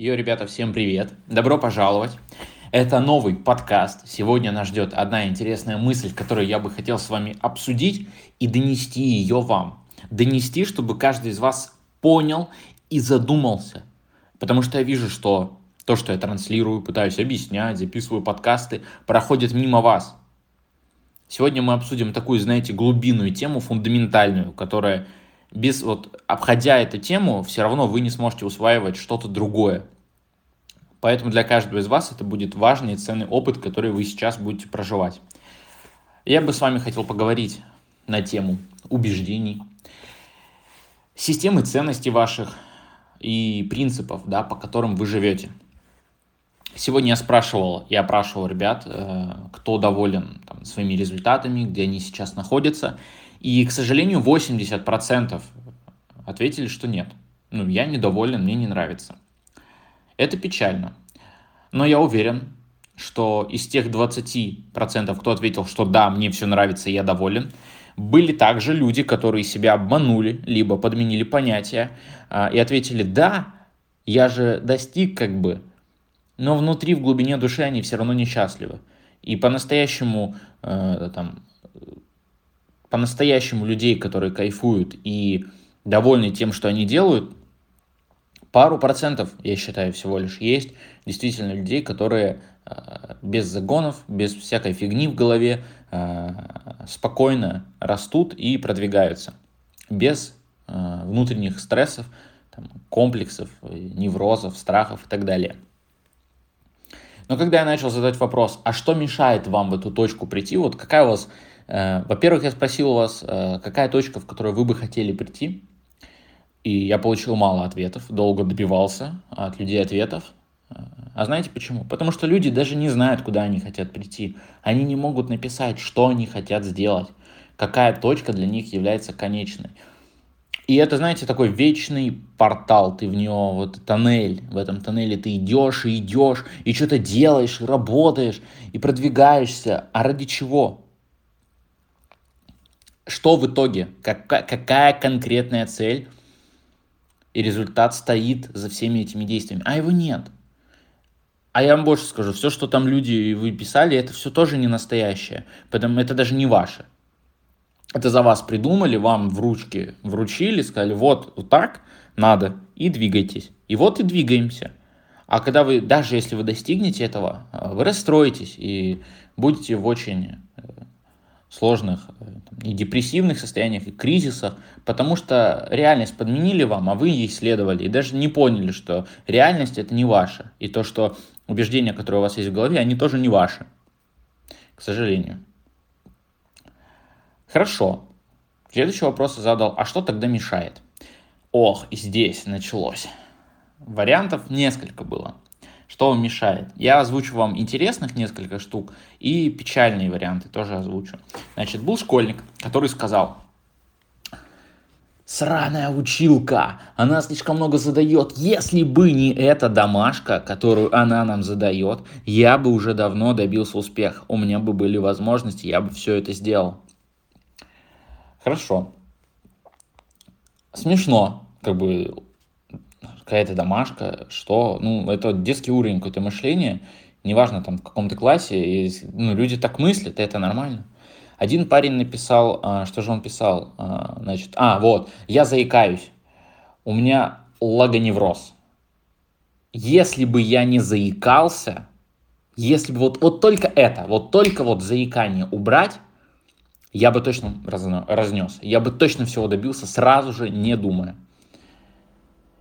Йо, ребята, всем привет! Добро пожаловать! Это новый подкаст. Сегодня нас ждет одна интересная мысль, которую я бы хотел с вами обсудить и донести ее вам. Донести, чтобы каждый из вас понял и задумался. Потому что я вижу, что то, что я транслирую, пытаюсь объяснять, записываю подкасты, проходит мимо вас. Сегодня мы обсудим такую, знаете, глубинную тему, фундаментальную, которая без вот обходя эту тему, все равно вы не сможете усваивать что-то другое. Поэтому для каждого из вас это будет важный и ценный опыт, который вы сейчас будете проживать. Я бы с вами хотел поговорить на тему убеждений, системы ценностей ваших и принципов, да, по которым вы живете. Сегодня я спрашивал, я опрашивал ребят, э, кто доволен там, своими результатами, где они сейчас находятся. И, к сожалению, 80% ответили, что нет. Ну, я недоволен, мне не нравится. Это печально. Но я уверен, что из тех 20%, кто ответил, что да, мне все нравится, я доволен, были также люди, которые себя обманули, либо подменили понятия а, и ответили, да, я же достиг как бы, но внутри, в глубине души они все равно несчастливы. И по-настоящему э, там по-настоящему людей, которые кайфуют и довольны тем, что они делают, пару процентов, я считаю, всего лишь есть действительно людей, которые э, без загонов, без всякой фигни в голове э, спокойно растут и продвигаются. Без э, внутренних стрессов, там, комплексов, неврозов, страхов и так далее. Но когда я начал задать вопрос, а что мешает вам в эту точку прийти, вот какая у вас во-первых, я спросил у вас, э, какая точка, в которую вы бы хотели прийти, и я получил мало ответов, долго добивался от людей ответов. Э, а знаете почему? Потому что люди даже не знают, куда они хотят прийти. Они не могут написать, что они хотят сделать, какая точка для них является конечной. И это, знаете, такой вечный портал, ты в него, вот тоннель, в этом тоннеле ты идешь и идешь, и что-то делаешь, и работаешь, и продвигаешься. А ради чего? Что в итоге, какая, какая конкретная цель и результат стоит за всеми этими действиями, а его нет. А я вам больше скажу, все, что там люди вы писали, это все тоже не настоящее, поэтому это даже не ваше. Это за вас придумали, вам в ручке вручили, сказали, вот, вот так надо, и двигайтесь. И вот и двигаемся. А когда вы, даже если вы достигнете этого, вы расстроитесь и будете в очень э, сложных э, и депрессивных состояниях, и кризисах, потому что реальность подменили вам, а вы ей следовали, и даже не поняли, что реальность это не ваша, и то, что убеждения, которые у вас есть в голове, они тоже не ваши, к сожалению. Хорошо. Следующий вопрос задал, а что тогда мешает? Ох, и здесь началось. Вариантов несколько было. Что вам мешает? Я озвучу вам интересных несколько штук и печальные варианты тоже озвучу. Значит, был школьник, который сказал, Сраная училка, она слишком много задает. Если бы не эта домашка, которую она нам задает, я бы уже давно добился успеха. У меня бы были возможности, я бы все это сделал. Хорошо. Смешно, как бы какая-то домашка, что, ну, это детский уровень какое-то мышления, неважно там в каком то классе, и, ну, люди так мыслят, это нормально. Один парень написал, а, что же он писал, а, значит, а, вот, я заикаюсь, у меня логоневроз. Если бы я не заикался, если бы вот, вот только это, вот только вот заикание убрать, я бы точно разнес, я бы точно всего добился сразу же, не думая.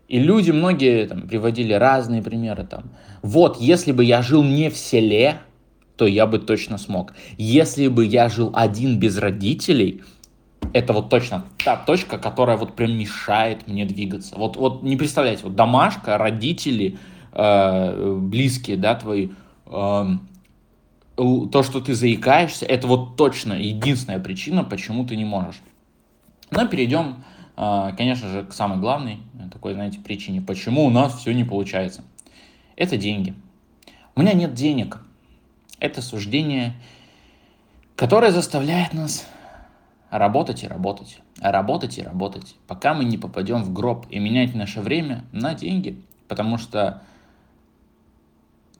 И люди многие там, приводили разные примеры. Там. Вот, если бы я жил не в селе, то я бы точно смог. Если бы я жил один без родителей, это вот точно та точка, которая вот прям мешает мне двигаться. Вот, вот не представляете, вот домашка, родители, э, близкие, да, твои, э, то, что ты заикаешься, это вот точно единственная причина, почему ты не можешь. Но перейдем конечно же, к самой главной такой, знаете, причине, почему у нас все не получается. Это деньги. У меня нет денег. Это суждение, которое заставляет нас работать и работать, работать и работать, пока мы не попадем в гроб и менять наше время на деньги. Потому что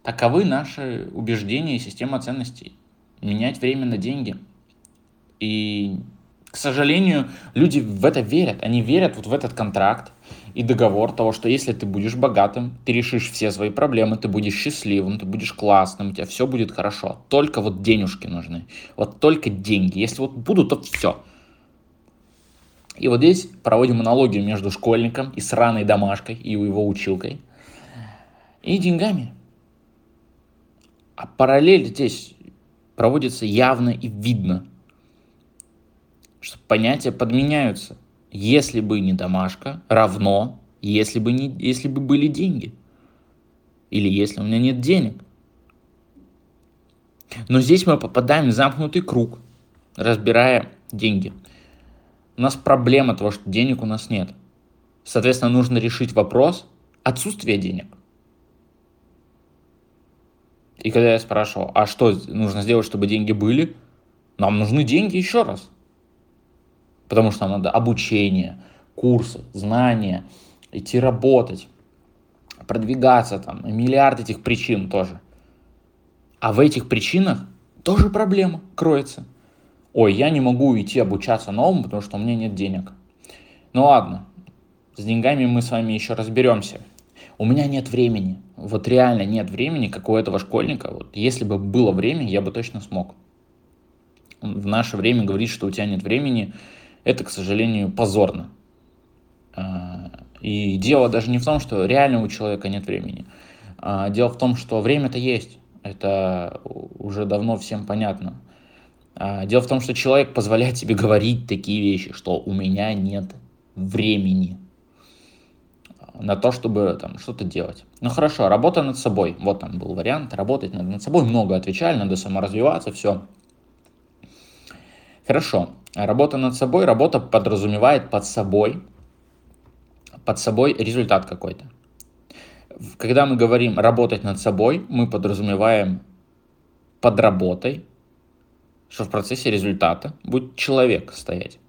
Таковы наши убеждения и система ценностей. Менять время на деньги. И, к сожалению, люди в это верят. Они верят вот в этот контракт и договор того, что если ты будешь богатым, ты решишь все свои проблемы, ты будешь счастливым, ты будешь классным, у тебя все будет хорошо. Только вот денежки нужны. Вот только деньги. Если вот будут, то все. И вот здесь проводим аналогию между школьником и сраной домашкой, и его училкой, и деньгами. А параллель здесь проводится явно и видно, что понятия подменяются. Если бы не домашка, равно, если бы, не, если бы были деньги. Или если у меня нет денег. Но здесь мы попадаем в замкнутый круг, разбирая деньги – у нас проблема того, что денег у нас нет. Соответственно, нужно решить вопрос отсутствия денег. И когда я спрашивал, а что нужно сделать, чтобы деньги были, нам нужны деньги еще раз. Потому что нам надо обучение, курсы, знания, идти работать, продвигаться, там, миллиард этих причин тоже. А в этих причинах тоже проблема кроется ой, я не могу идти обучаться новому, потому что у меня нет денег. Ну ладно, с деньгами мы с вами еще разберемся. У меня нет времени. Вот реально нет времени, как у этого школьника. Вот если бы было время, я бы точно смог. В наше время говорить, что у тебя нет времени, это, к сожалению, позорно. А, и дело даже не в том, что реально у человека нет времени. А дело в том, что время-то есть. Это уже давно всем понятно. А, дело в том, что человек позволяет себе говорить такие вещи, что у меня нет времени на то, чтобы там что-то делать. Ну хорошо, работа над собой. Вот там был вариант, работать над, собой. Много отвечали, надо саморазвиваться, все. Хорошо. Работа над собой, работа подразумевает под собой, под собой результат какой-то. Когда мы говорим работать над собой, мы подразумеваем под работой что в процессе результата будет человек стоять.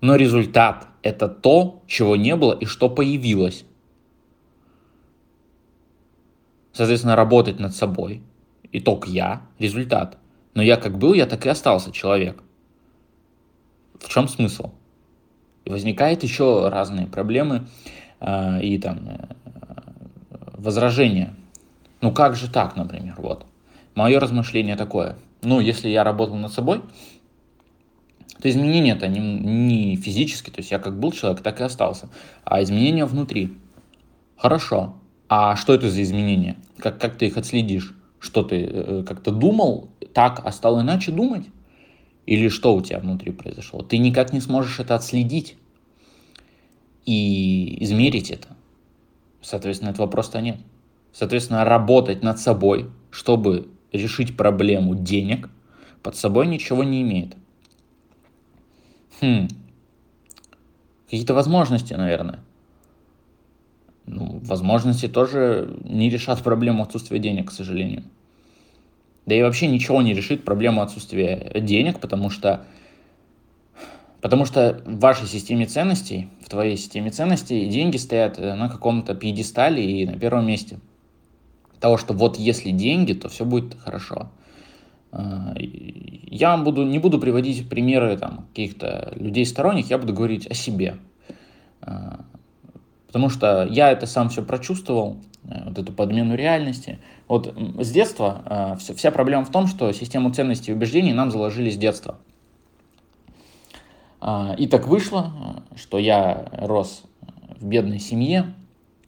Но результат – это то, чего не было и что появилось. Соответственно, работать над собой. Итог я, результат. Но я как был, я так и остался человек. В чем смысл? Возникают еще разные проблемы э, и там э, возражения. Ну как же так, например, вот. Мое размышление такое. Ну, если я работал над собой, то изменения это не, не физически, то есть я как был человек, так и остался, а изменения внутри. Хорошо. А что это за изменения? Как, как ты их отследишь? Что ты э, как-то думал так, а стал иначе думать? Или что у тебя внутри произошло? Ты никак не сможешь это отследить и измерить это. Соответственно, этого просто нет. Соответственно, работать над собой, чтобы решить проблему денег, под собой ничего не имеет. Хм. Какие-то возможности, наверное. Ну, возможности тоже не решат проблему отсутствия денег, к сожалению. Да и вообще ничего не решит проблему отсутствия денег, потому что Потому что в вашей системе ценностей, в твоей системе ценностей, деньги стоят на каком-то пьедестале и на первом месте того, что вот если деньги, то все будет хорошо. А, я буду, не буду приводить примеры там, каких-то людей сторонних, я буду говорить о себе. А, потому что я это сам все прочувствовал, э, вот эту подмену реальности. Вот с детства а, вся проблема в том, что систему ценностей и убеждений нам заложили с детства. И так вышло, что я рос в бедной семье,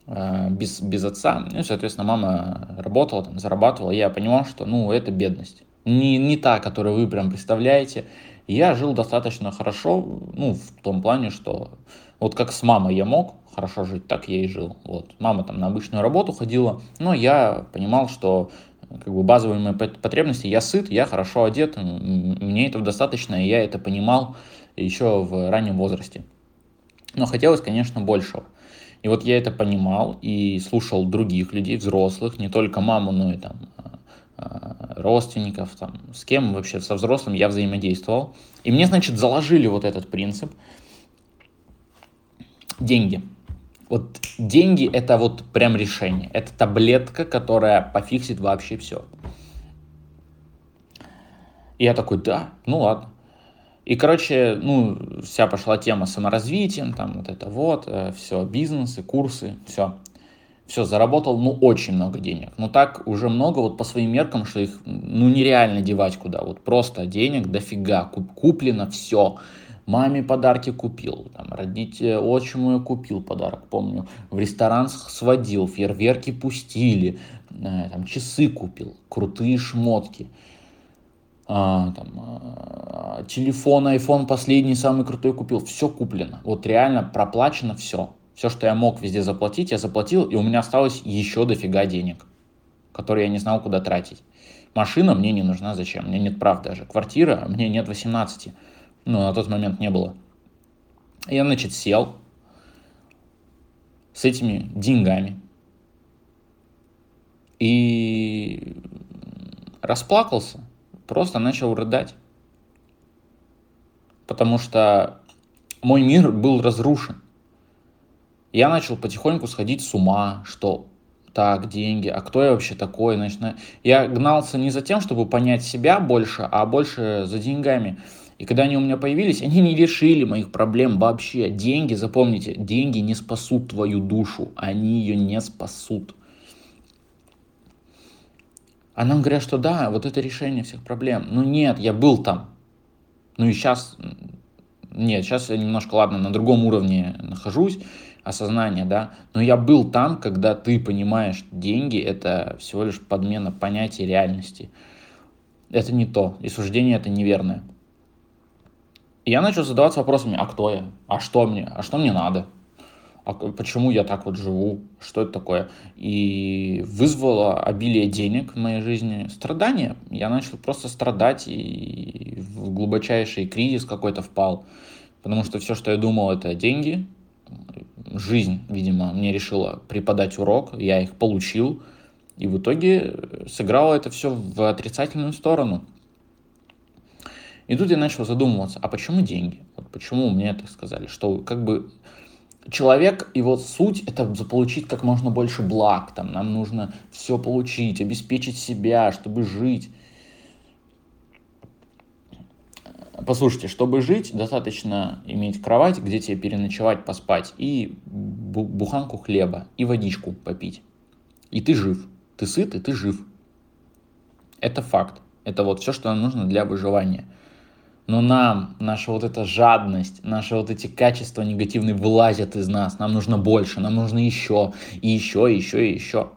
Э, без, без отца. Ну, соответственно, мама работала, там, зарабатывала. Я понимал, что, ну, это бедность. Не, не та, которую вы прям представляете. я жил достаточно хорошо, ну, в том плане, что вот как с мамой я мог хорошо жить, так я и жил. Вот. Мама там на обычную работу ходила, но я понимал, что как бы базовые мои потребности, я сыт, я хорошо одет, мне этого достаточно, и я это понимал еще в раннем возрасте. Но хотелось, конечно, большего. И вот я это понимал и слушал других людей, взрослых, не только маму, но и там а, а, родственников, там, с кем вообще со взрослым я взаимодействовал. И мне, значит, заложили вот этот принцип. Деньги. Вот деньги это вот прям решение. Это таблетка, которая пофиксит вообще все. И я такой, да, ну ладно. И, короче, ну, вся пошла тема саморазвитием, там вот это вот, э, все, бизнесы, курсы, все. Все, заработал, ну, очень много денег. Ну, так уже много вот по своим меркам, что их, ну, нереально девать куда. Вот просто денег дофига, куплено все. Маме подарки купил, там, родите, отчиму я купил подарок, помню. В ресторан сводил, фейерверки пустили, э, там, часы купил, крутые шмотки а, там, а, телефон, iPhone последний, самый крутой купил. Все куплено. Вот реально проплачено все. Все, что я мог везде заплатить, я заплатил, и у меня осталось еще дофига денег, которые я не знал, куда тратить. Машина мне не нужна, зачем? Мне нет прав даже. Квартира, мне нет 18. Ну, на тот момент не было. Я, значит, сел с этими деньгами и расплакался просто начал рыдать. Потому что мой мир был разрушен. Я начал потихоньку сходить с ума, что так, деньги, а кто я вообще такой? Значит, я гнался не за тем, чтобы понять себя больше, а больше за деньгами. И когда они у меня появились, они не решили моих проблем вообще. Деньги, запомните, деньги не спасут твою душу, они ее не спасут. А нам говорят, что да, вот это решение всех проблем. Ну нет, я был там. Ну и сейчас, нет, сейчас я немножко, ладно, на другом уровне нахожусь, осознания, да, но я был там, когда ты понимаешь, деньги это всего лишь подмена понятия реальности. Это не то, и суждение это неверное. И я начал задаваться вопросами, а кто я, а что мне, а что мне надо, а почему я так вот живу, что это такое. И вызвало обилие денег в моей жизни страдания. Я начал просто страдать и в глубочайший кризис какой-то впал. Потому что все, что я думал, это деньги. Жизнь, видимо, мне решила преподать урок, я их получил. И в итоге сыграло это все в отрицательную сторону. И тут я начал задумываться, а почему деньги? Вот почему мне это сказали? Что как бы человек, его суть это заполучить как можно больше благ. Там, нам нужно все получить, обеспечить себя, чтобы жить. Послушайте, чтобы жить, достаточно иметь кровать, где тебе переночевать, поспать, и буханку хлеба, и водичку попить. И ты жив. Ты сыт, и ты жив. Это факт. Это вот все, что нам нужно для выживания. Но нам, наша вот эта жадность, наши вот эти качества негативные вылазят из нас. Нам нужно больше, нам нужно еще, и еще, и еще, и еще.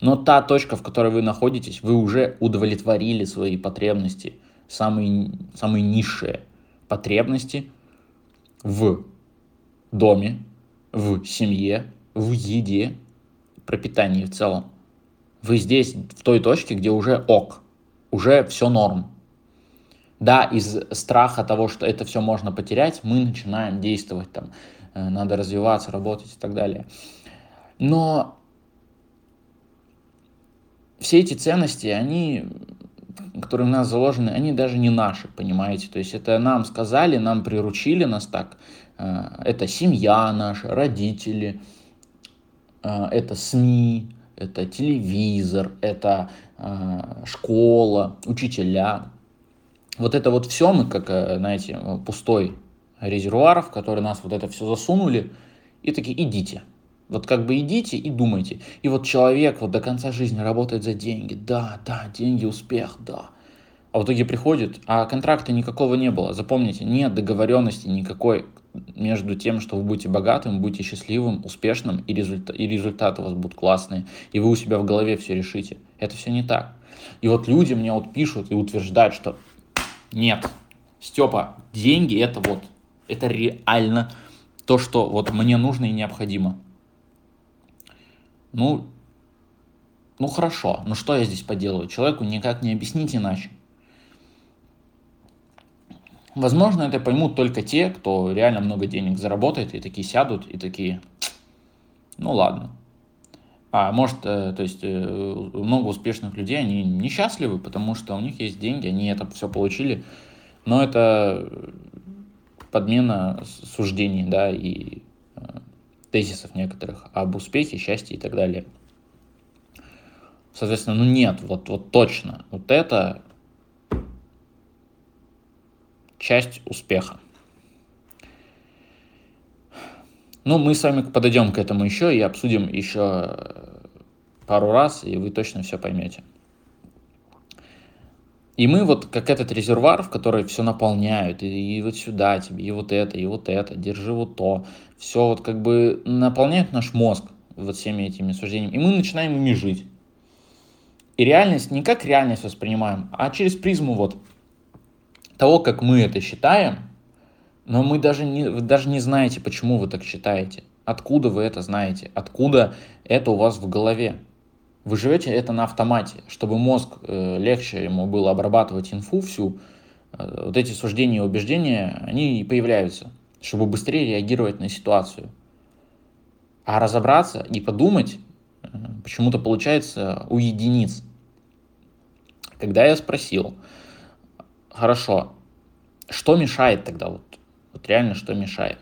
Но та точка, в которой вы находитесь, вы уже удовлетворили свои потребности, самые, самые низшие потребности в доме, в семье, в еде, пропитании в целом. Вы здесь, в той точке, где уже ок, уже все норм. Да, из страха того, что это все можно потерять, мы начинаем действовать там, э, надо развиваться, работать и так далее. Но все эти ценности, они, которые у нас заложены, они даже не наши, понимаете? То есть это нам сказали, нам приручили нас так. Э, это семья наша, родители, э, это СМИ, это телевизор, это школа, учителя вот это вот все мы, как, э, знаете, пустой резервуар, в который нас вот это все засунули, и такие, идите. Вот как бы идите и думайте. И вот человек вот до конца жизни работает за деньги. Да, да, деньги, успех, да. А в итоге приходит, а контракта никакого не было. Запомните, нет договоренности никакой между тем, что вы будете богатым, будете счастливым, успешным, и, результа- и результаты у вас будут классные, и вы у себя в голове все решите. Это все не так. И вот люди мне вот пишут и утверждают, что нет. Степа, деньги это вот, это реально то, что вот мне нужно и необходимо. Ну, ну хорошо, ну что я здесь поделаю? Человеку никак не объяснить иначе. Возможно, это поймут только те, кто реально много денег заработает, и такие сядут, и такие, ну ладно. А может, э, то есть э, много успешных людей, они несчастливы, потому что у них есть деньги, они это все получили, но это подмена суждений, да, и э, тезисов некоторых об успехе, счастье и так далее. Соответственно, ну нет, вот, вот точно, вот это часть успеха. Ну, мы с вами подойдем к этому еще и обсудим еще пару раз, и вы точно все поймете. И мы вот как этот резервуар, в который все наполняют, и, и вот сюда тебе, и вот это, и вот это, держи вот то. Все вот как бы наполняет наш мозг вот всеми этими суждениями. И мы начинаем ими жить. И реальность не как реальность воспринимаем, а через призму вот того, как мы это считаем, но мы даже не, вы даже не знаете, почему вы так считаете. Откуда вы это знаете? Откуда это у вас в голове? Вы живете это на автомате, чтобы мозг э, легче ему было обрабатывать инфу всю. Э, вот эти суждения и убеждения, они и появляются, чтобы быстрее реагировать на ситуацию. А разобраться и подумать э, почему-то получается у единиц. Когда я спросил, хорошо, что мешает тогда, вот, вот реально что мешает?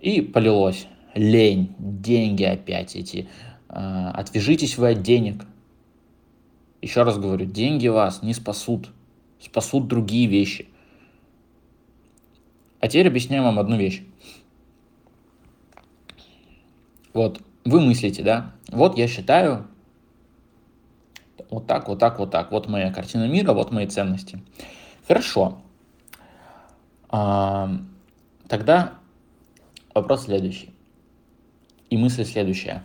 И полилось лень, деньги опять эти, а, отвяжитесь вы от денег. Еще раз говорю, деньги вас не спасут. Спасут другие вещи. А теперь объясняю вам одну вещь. Вот, вы мыслите, да? Вот я считаю, вот так, вот так, вот так. Вот моя картина мира, вот мои ценности. Хорошо. А, тогда вопрос следующий. И мысль следующая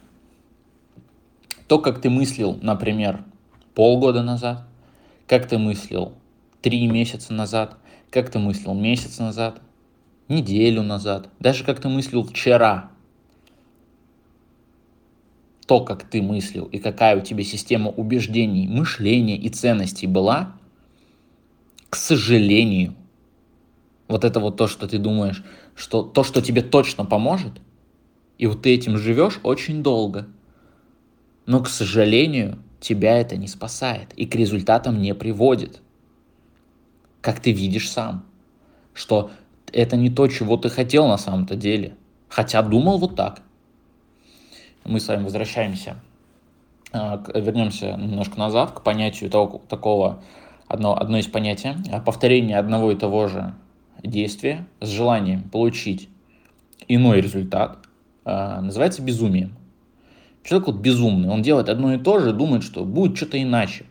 то, как ты мыслил, например, полгода назад, как ты мыслил три месяца назад, как ты мыслил месяц назад, неделю назад, даже как ты мыслил вчера. То, как ты мыслил и какая у тебя система убеждений, мышления и ценностей была, к сожалению, вот это вот то, что ты думаешь, что то, что тебе точно поможет, и вот ты этим живешь очень долго – но, к сожалению, тебя это не спасает и к результатам не приводит. Как ты видишь сам, что это не то, чего ты хотел на самом-то деле, хотя думал вот так. Мы с вами возвращаемся, а, вернемся немножко назад к понятию того, такого, одно, одно из понятий, а повторение одного и того же действия с желанием получить иной результат, а, называется безумием. Человек вот безумный, он делает одно и то же, думает, что будет что-то иначе.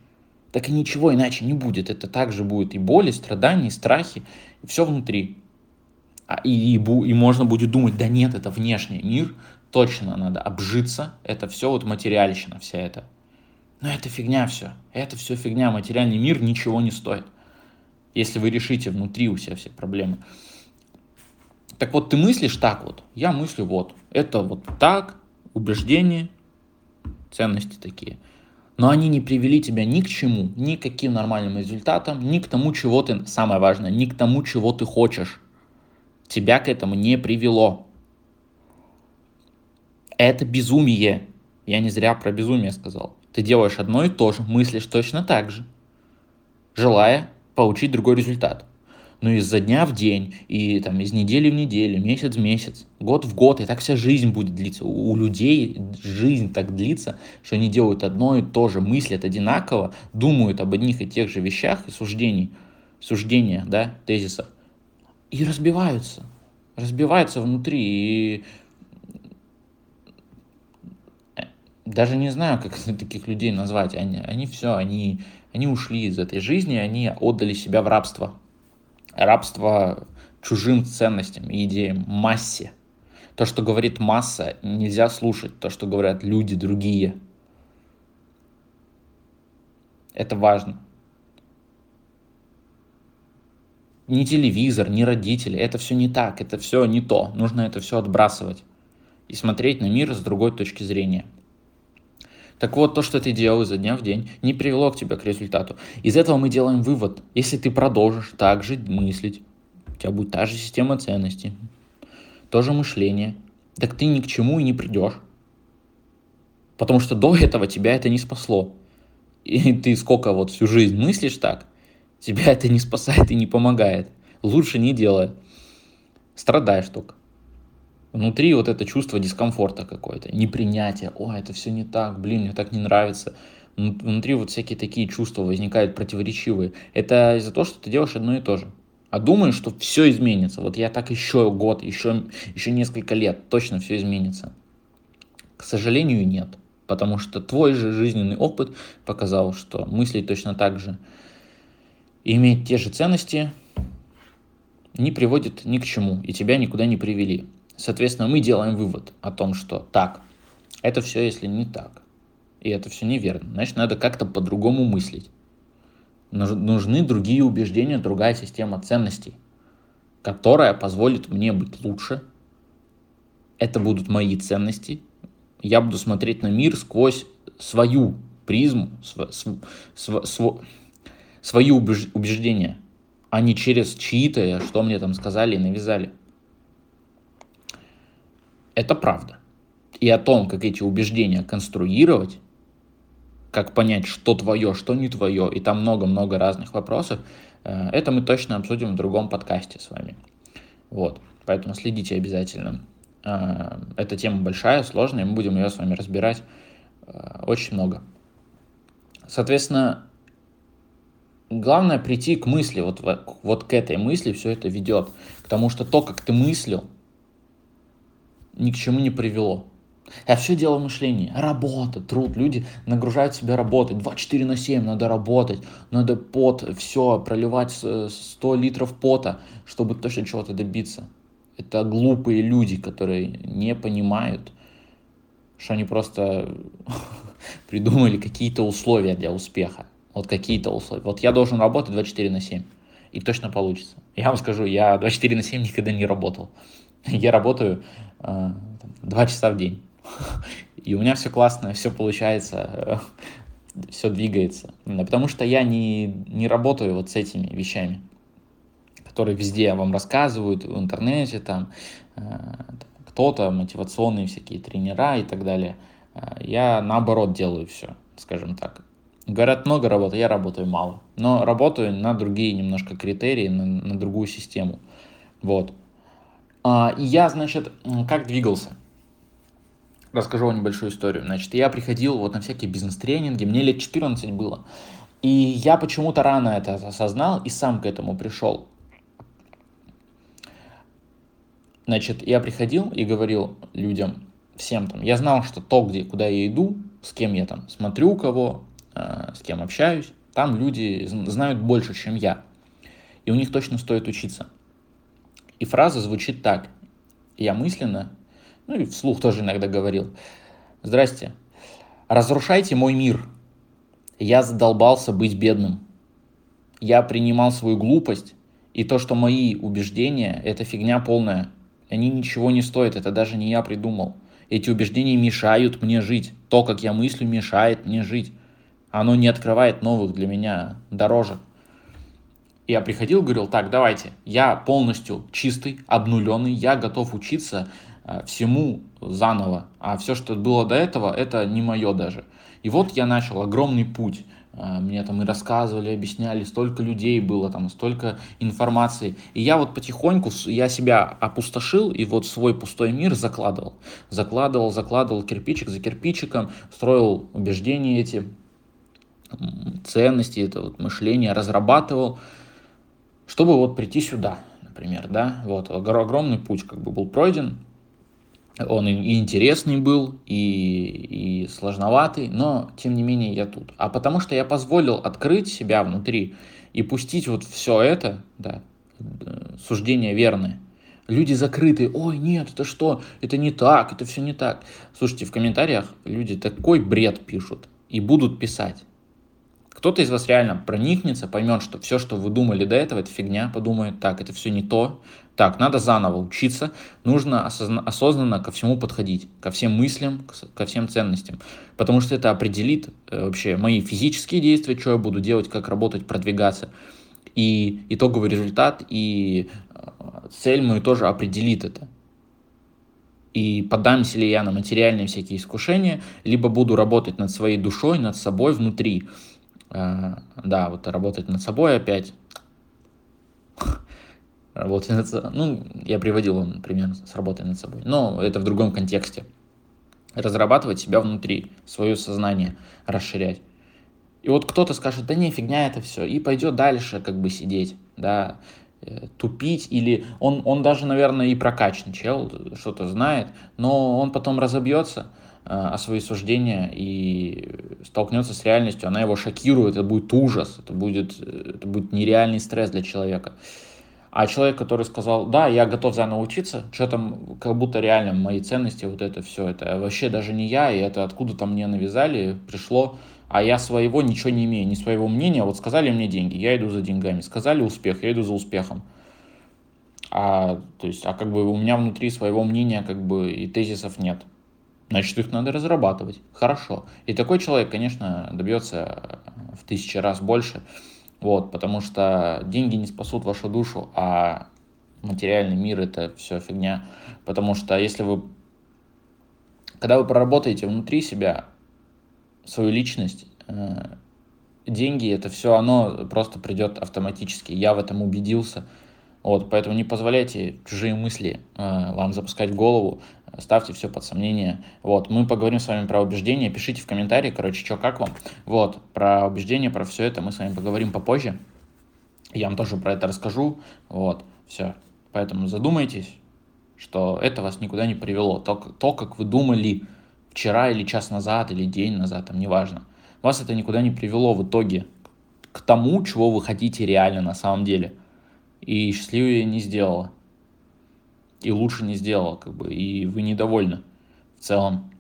Так и ничего иначе не будет. Это также будет и боли, и страдания, и страхи, и все внутри. А, и, и, и можно будет думать, да нет, это внешний мир, точно надо обжиться, это все вот материальщина вся эта. Но это фигня все, это все фигня, материальный мир ничего не стоит, если вы решите внутри у себя все проблемы. Так вот, ты мыслишь так вот, я мыслю вот, это вот так, убеждение, ценности такие. Но они не привели тебя ни к чему, ни к каким нормальным результатам, ни к тому, чего ты, самое важное, ни к тому, чего ты хочешь. Тебя к этому не привело. Это безумие. Я не зря про безумие сказал. Ты делаешь одно и то же, мыслишь точно так же, желая получить другой результат. Но изо дня в день, и там из недели в неделю, месяц в месяц, год в год, и так вся жизнь будет длиться. У людей жизнь так длится, что они делают одно и то же, мыслят одинаково, думают об одних и тех же вещах и суждений, суждения, да, тезисов, и разбиваются, разбиваются внутри, и даже не знаю, как таких людей назвать, они, они все, они, они ушли из этой жизни, они отдали себя в рабство, рабство чужим ценностям и идеям, массе. То, что говорит масса, нельзя слушать, то, что говорят люди другие. Это важно. Ни телевизор, ни родители, это все не так, это все не то. Нужно это все отбрасывать и смотреть на мир с другой точки зрения. Так вот, то, что ты делал изо дня в день, не привело к тебе к результату. Из этого мы делаем вывод. Если ты продолжишь так же мыслить, у тебя будет та же система ценностей, то же мышление, так ты ни к чему и не придешь. Потому что до этого тебя это не спасло. И ты сколько вот всю жизнь мыслишь так, тебя это не спасает и не помогает. Лучше не делай. Страдаешь только. Внутри вот это чувство дискомфорта какое-то, непринятие, о, это все не так, блин, мне так не нравится. Внутри вот всякие такие чувства возникают противоречивые. Это из-за того, что ты делаешь одно и то же. А думаешь, что все изменится. Вот я так еще год, еще, еще несколько лет, точно все изменится. К сожалению, нет. Потому что твой же жизненный опыт показал, что мыслить точно так же иметь те же ценности не приводит ни к чему, и тебя никуда не привели. Соответственно, мы делаем вывод о том, что так, это все, если не так, и это все неверно, значит, надо как-то по-другому мыслить. Нужны другие убеждения, другая система ценностей, которая позволит мне быть лучше. Это будут мои ценности. Я буду смотреть на мир сквозь свою призму, св, св, св, св, свои убеждения, а не через чьи-то, что мне там сказали и навязали. Это правда. И о том, как эти убеждения конструировать, как понять, что твое, что не твое, и там много-много разных вопросов, э, это мы точно обсудим в другом подкасте с вами. Вот, поэтому следите обязательно. Э, эта тема большая, сложная, мы будем ее с вами разбирать э, очень много. Соответственно, главное прийти к мысли, вот, вот к этой мысли все это ведет. Потому что то, как ты мыслил, ни к чему не привело. А все дело в мышлении. Работа, труд. Люди нагружают себя работать. 24 на 7 надо работать. Надо пот, все, проливать 100 литров пота, чтобы точно чего-то добиться. Это глупые люди, которые не понимают, что они просто придумали какие-то условия для успеха. Вот какие-то условия. Вот я должен работать 24 на 7. И точно получится. Я вам скажу, я 24 на 7 никогда не работал. Я работаю э, 2 часа в день. И у меня все классно, все получается, все двигается. Потому что я не, не работаю вот с этими вещами, которые везде вам рассказывают, в интернете, там, э, кто-то, мотивационные всякие тренера и так далее. Э, я наоборот делаю все, скажем так. Говорят, много работы, я работаю мало. Но работаю на другие немножко критерии, на, на другую систему. Вот. А, я, значит, как двигался? расскажу вам небольшую историю. Значит, я приходил вот на всякие бизнес-тренинги, мне лет 14 было. И я почему-то рано это осознал и сам к этому пришел. Значит, я приходил и говорил людям, всем там, я знал, что то, где, куда я иду, с кем я там смотрю кого, э, с кем общаюсь, там люди знают больше, чем я. И у них точно стоит учиться. И фраза звучит так. Я мысленно ну и вслух тоже иногда говорил. Здрасте. Разрушайте мой мир. Я задолбался быть бедным. Я принимал свою глупость и то, что мои убеждения – это фигня полная. Они ничего не стоят, это даже не я придумал. Эти убеждения мешают мне жить. То, как я мыслю, мешает мне жить. Оно не открывает новых для меня дорожек. Я приходил, говорил, так, давайте, я полностью чистый, обнуленный, я готов учиться, Э, всему заново, а все, что было до этого, это не мое даже. И вот я начал огромный путь. Э, мне там и рассказывали, объясняли, столько людей было, там столько информации. И я вот потихоньку, я себя опустошил и вот свой пустой мир закладывал. Закладывал, закладывал кирпичик за кирпичиком, строил убеждения эти, ценности, это вот мышление, разрабатывал, чтобы вот прийти сюда, например, да, вот огромный путь как бы был пройден, он и интересный был, и, и сложноватый, но тем не менее я тут. А потому что я позволил открыть себя внутри и пустить вот все это, да, суждения верные. Люди закрыты, ой, нет, это что, это не так, это все не так. Слушайте, в комментариях люди такой бред пишут и будут писать. Кто-то из вас реально проникнется, поймет, что все, что вы думали до этого, это фигня, подумает, так, это все не то, так, надо заново учиться, нужно осознанно ко всему подходить, ко всем мыслям, ко всем ценностям, потому что это определит э, вообще мои физические действия, что я буду делать, как работать, продвигаться, и итоговый результат, и э, цель мою тоже определит это. И поддамся ли я на материальные всякие искушения, либо буду работать над своей душой, над собой внутри. Э, да, вот работать над собой опять работать над собой. Ну, я приводил он пример с работой над собой. Но это в другом контексте. Разрабатывать себя внутри, свое сознание расширять. И вот кто-то скажет, да не, фигня это все, и пойдет дальше как бы сидеть, да, э, тупить, или он, он даже, наверное, и прокачан чел, что-то знает, но он потом разобьется, о свои суждения и столкнется с реальностью, она его шокирует, это будет ужас, это будет, это будет нереальный стресс для человека. А человек, который сказал, да, я готов заново учиться, что там, как будто реально мои ценности, вот это все, это вообще даже не я, и это откуда-то мне навязали, пришло, а я своего ничего не имею, ни своего мнения, вот сказали мне деньги, я иду за деньгами, сказали успех, я иду за успехом. А, то есть, а как бы у меня внутри своего мнения как бы и тезисов нет. Значит, их надо разрабатывать. Хорошо. И такой человек, конечно, добьется в тысячи раз больше, вот, потому что деньги не спасут вашу душу, а материальный мир это все фигня. Потому что если вы, когда вы проработаете внутри себя свою личность, э, деньги это все, оно просто придет автоматически. Я в этом убедился. Вот, поэтому не позволяйте чужие мысли э, вам запускать в голову, ставьте все под сомнение. Вот, мы поговорим с вами про убеждения, пишите в комментарии, короче, что, как вам. Вот, про убеждения, про все это мы с вами поговорим попозже. Я вам тоже про это расскажу. Вот, все. Поэтому задумайтесь, что это вас никуда не привело. То, то как вы думали вчера или час назад, или день назад, там, неважно. Вас это никуда не привело в итоге к тому, чего вы хотите реально на самом деле – и счастливее не сделала. И лучше не сделала, как бы, и вы недовольны в целом.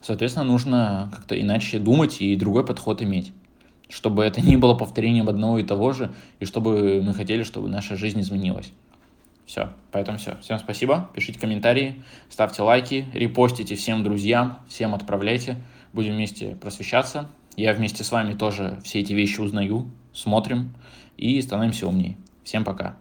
Соответственно, нужно как-то иначе думать и другой подход иметь. Чтобы это не было повторением одного и того же, и чтобы мы хотели, чтобы наша жизнь изменилась. Все, поэтому все. Всем спасибо, пишите комментарии, ставьте лайки, репостите всем друзьям, всем отправляйте. Будем вместе просвещаться. Я вместе с вами тоже все эти вещи узнаю, смотрим и становимся умнее. Всем пока.